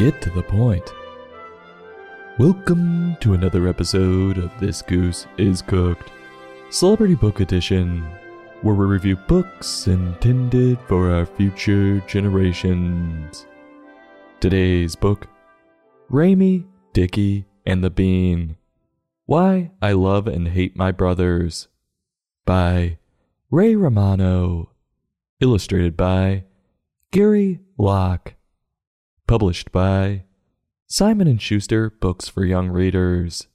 get to the point. Welcome to another episode of This Goose is Cooked, Celebrity Book Edition, where we review books intended for our future generations. Today's book Raymie, Dickie, and the Bean Why I Love and Hate My Brothers by Ray Romano. Illustrated by Gary Locke. Published by Simon & Schuster Books for Young Readers.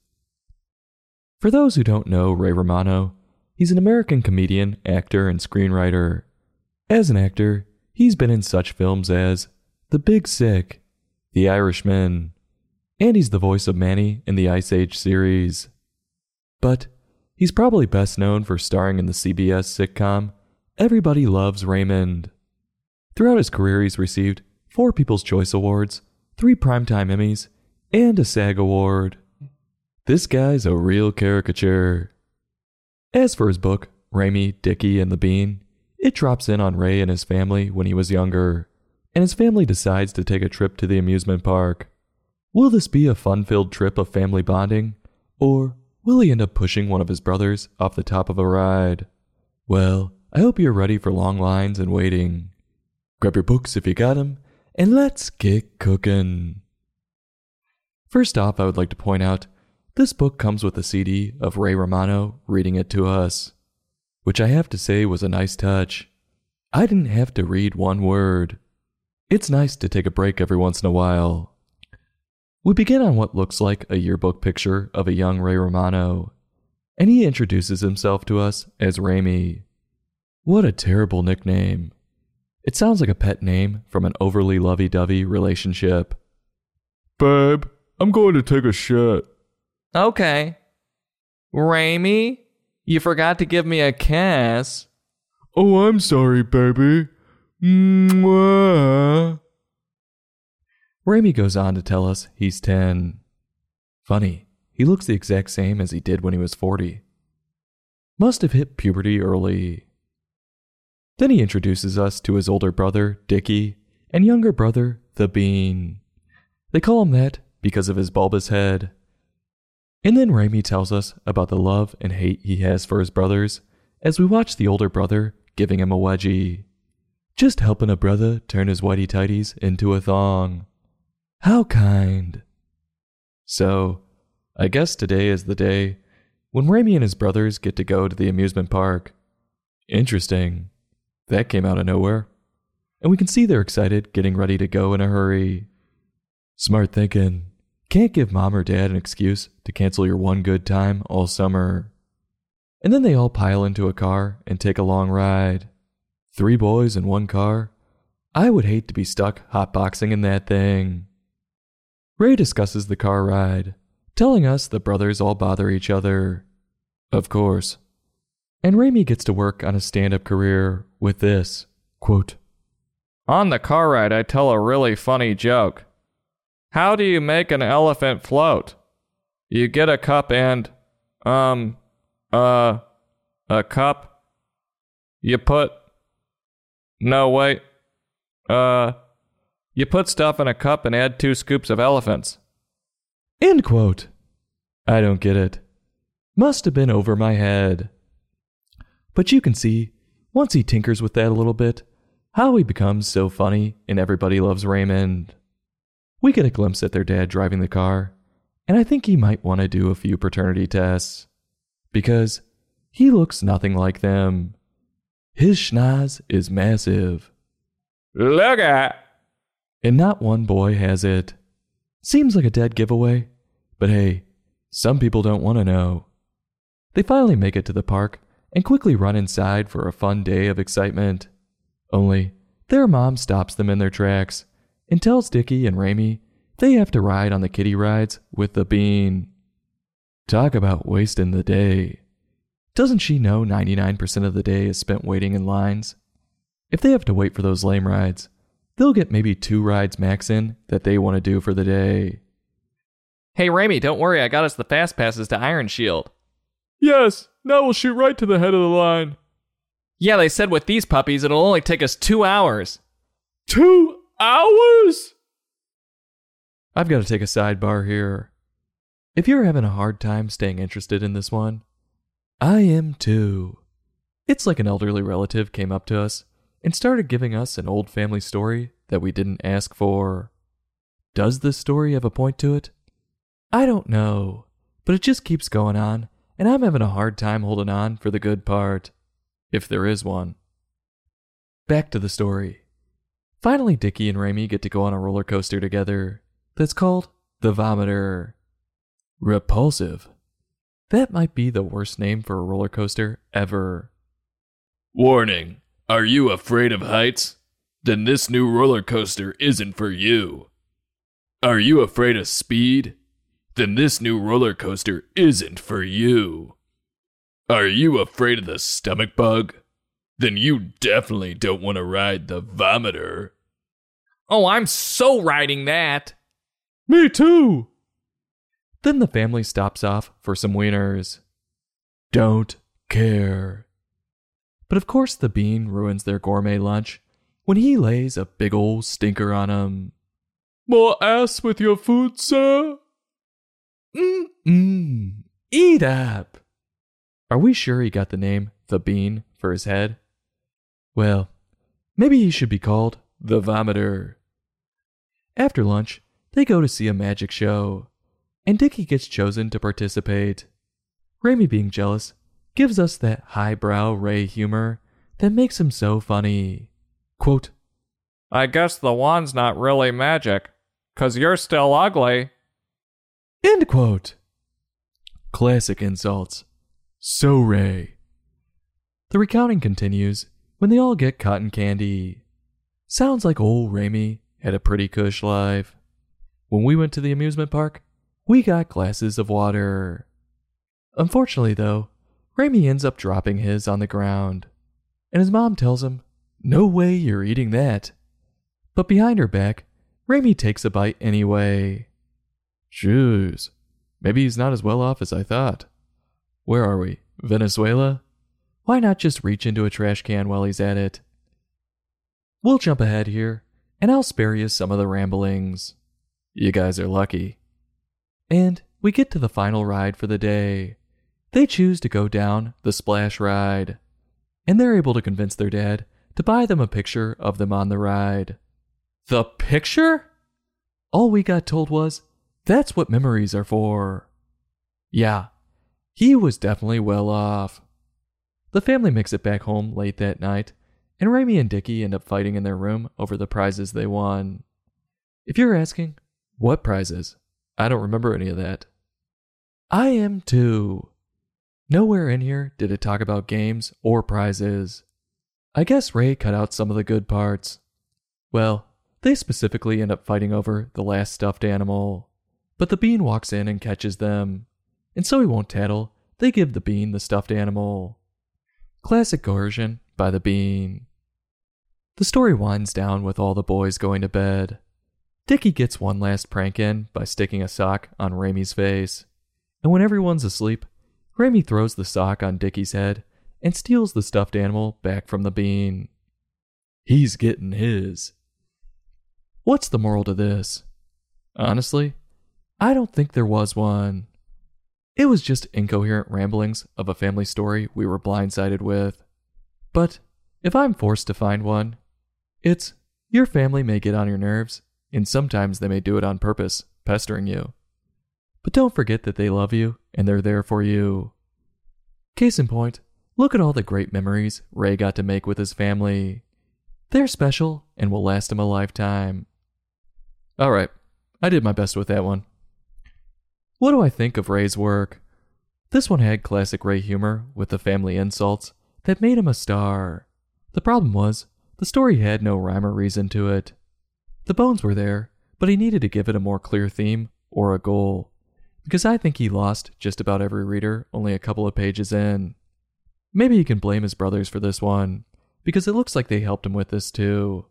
For those who don't know Ray Romano, he's an American comedian, actor, and screenwriter. As an actor, he's been in such films as The Big Sick, The Irishman, and he's the voice of Manny in the Ice Age series. But he's probably best known for starring in the CBS sitcom Everybody Loves Raymond. Throughout his career, he's received four People's Choice Awards, three Primetime Emmys, and a SAG Award. This guy's a real caricature. As for his book, Raymie, Dickie, and the Bean, it drops in on Ray and his family when he was younger, and his family decides to take a trip to the amusement park. Will this be a fun filled trip of family bonding, or will he end up pushing one of his brothers off the top of a ride? Well, I hope you're ready for long lines and waiting. Grab your books if you got 'em, and let's get cooking. First off, I would like to point out this book comes with a CD of Ray Romano reading it to us, which I have to say was a nice touch. I didn't have to read one word. It's nice to take a break every once in a while. We begin on what looks like a yearbook picture of a young Ray Romano, and he introduces himself to us as Raymie. What a terrible nickname. It sounds like a pet name from an overly lovey dovey relationship. Babe, I'm going to take a shit. Okay. Raymie, you forgot to give me a kiss. Oh, I'm sorry, baby. Mwah. Raymie goes on to tell us he's 10. Funny, he looks the exact same as he did when he was 40. Must have hit puberty early. Then he introduces us to his older brother, Dickie, and younger brother, the Bean. They call him that because of his bulbous head. And then Raymie tells us about the love and hate he has for his brothers as we watch the older brother giving him a wedgie. Just helping a brother turn his whitey tighties into a thong. How kind. So, I guess today is the day when Raymie and his brothers get to go to the amusement park. Interesting. That came out of nowhere. And we can see they're excited, getting ready to go in a hurry. Smart thinking. Can't give mom or dad an excuse to cancel your one good time all summer. And then they all pile into a car and take a long ride. Three boys in one car? I would hate to be stuck hotboxing in that thing. Ray discusses the car ride, telling us the brothers all bother each other. Of course. And Raymie gets to work on a stand up career with this quote, On the car ride, I tell a really funny joke. How do you make an elephant float? You get a cup and, um, uh, a cup. You put, no, wait, uh, you put stuff in a cup and add two scoops of elephants. End quote. I don't get it. Must have been over my head. But you can see, once he tinkers with that a little bit, how he becomes so funny and everybody loves Raymond. We get a glimpse at their dad driving the car, and I think he might want to do a few paternity tests. Because he looks nothing like them. His schnoz is massive, Look at. and not one boy has it. Seems like a dead giveaway, but hey, some people don't want to know. They finally make it to the park and quickly run inside for a fun day of excitement. Only, their mom stops them in their tracks and tells Dickie and Raymie they have to ride on the kiddie rides with the bean. Talk about wasting the day. Doesn't she know 99% of the day is spent waiting in lines? If they have to wait for those lame rides, they'll get maybe two rides max in that they want to do for the day. Hey, Raymie, don't worry, I got us the fast passes to Iron Shield. Yes, now we'll shoot right to the head of the line. Yeah, they said with these puppies, it'll only take us two hours. Two hours? I've got to take a sidebar here. If you're having a hard time staying interested in this one, I am too. It's like an elderly relative came up to us and started giving us an old family story that we didn't ask for. Does this story have a point to it? I don't know, but it just keeps going on, and I'm having a hard time holding on for the good part, if there is one. Back to the story. Finally, Dickie and Raymie get to go on a roller coaster together that's called the Vomiter. Repulsive. That might be the worst name for a roller coaster ever. Warning Are you afraid of heights? Then this new roller coaster isn't for you. Are you afraid of speed? Then this new roller coaster isn't for you. Are you afraid of the stomach bug? Then you definitely don't want to ride the vomiter. Oh, I'm so riding that. Me too. Then the family stops off for some wieners. Don't care. But of course, the bean ruins their gourmet lunch when he lays a big ol' stinker on 'em. More ass with your food, sir? Mmm, eat up. Are we sure he got the name the bean for his head? Well, maybe he should be called the vomiter. After lunch, they go to see a magic show, and Dickie gets chosen to participate. Raymie, being jealous, gives us that highbrow Ray humor that makes him so funny. Quote, I guess the wand's not really magic, 'cause you're still ugly. End quote. Classic insults. So Ray. The recounting continues when they all get cotton candy. Sounds like old Raymie had a pretty cush life. When we went to the amusement park, we got glasses of water. Unfortunately, though, Raymie ends up dropping his on the ground, and his mom tells him, No way you're eating that. But behind her back, Raymie takes a bite anyway. Jeez, maybe he's not as well off as I thought. Where are we? Venezuela? Why not just reach into a trash can while he's at it? We'll jump ahead here, and I'll spare you some of the ramblings. You guys are lucky. And we get to the final ride for the day. They choose to go down the splash ride, and they're able to convince their dad to buy them a picture of them on the ride. The picture? All we got told was, that's what memories are for. Yeah, he was definitely well off. The family makes it back home late that night, and Raymie and Dickie end up fighting in their room over the prizes they won. If you're asking, what prizes? I don't remember any of that. I am too. Nowhere in here did it talk about games or prizes. I guess Ray cut out some of the good parts. Well, they specifically end up fighting over the last stuffed animal. But the bean walks in and catches them. And so he won't tattle, they give the bean the stuffed animal. Classic coercion by the bean. The story winds down with all the boys going to bed. Dickie gets one last prank in by sticking a sock on Raymie's face. And when everyone's asleep, Raymie throws the sock on Dickie's head and steals the stuffed animal back from the bean. He's getting his. What's the moral to this? Honestly, I don't think there was one. It was just incoherent ramblings of a family story we were blindsided with. But if I'm forced to find one, it's your family may get on your nerves, and sometimes they may do it on purpose, pestering you. But don't forget that they love you and they're there for you. Case in point, look at all the great memories Ray got to make with his family. They're special and will last him a lifetime. All right, I did my best with that one. What do I think of Ray's work? This one had classic Ray humor with the family insults that made him a star. The problem was, the story had no rhyme or reason to it. The bones were there, but he needed to give it a more clear theme or a goal. Because I think he lost just about every reader only a couple of pages in. Maybe you can blame his brothers for this one, because it looks like they helped him with this too.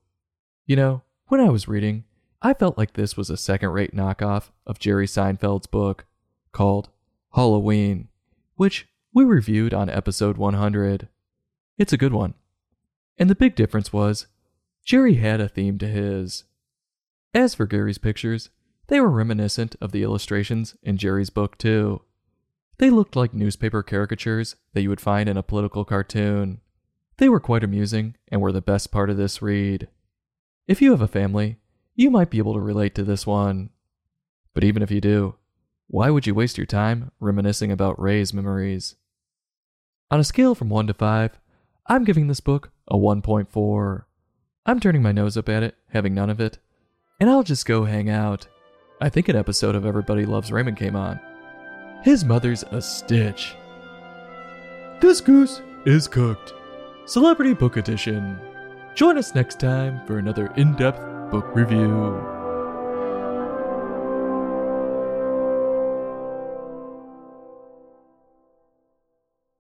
You know, when I was reading, I felt like this was a second rate knockoff of Jerry Seinfeld's book called Halloween, which we reviewed on episode 100. It's a good one. And the big difference was, Jerry had a theme to his. As for Gary's pictures, They were reminiscent of the illustrations in Jerry's book, too. They looked like newspaper caricatures that you would find in a political cartoon. They were quite amusing and were the best part of this read. If you have a family, you might be able to relate to this one. But even if you do, why would you waste your time reminiscing about Ray's memories? On a scale from 1 to 5, I'm giving this book a 1.4. I'm turning my nose up at it, having none of it, and I'll just go hang out. I think an episode of Everybody Loves Raymond came on. His mother's a stitch. This goose is cooked. Celebrity Book Edition. Join us next time for another in depth book review.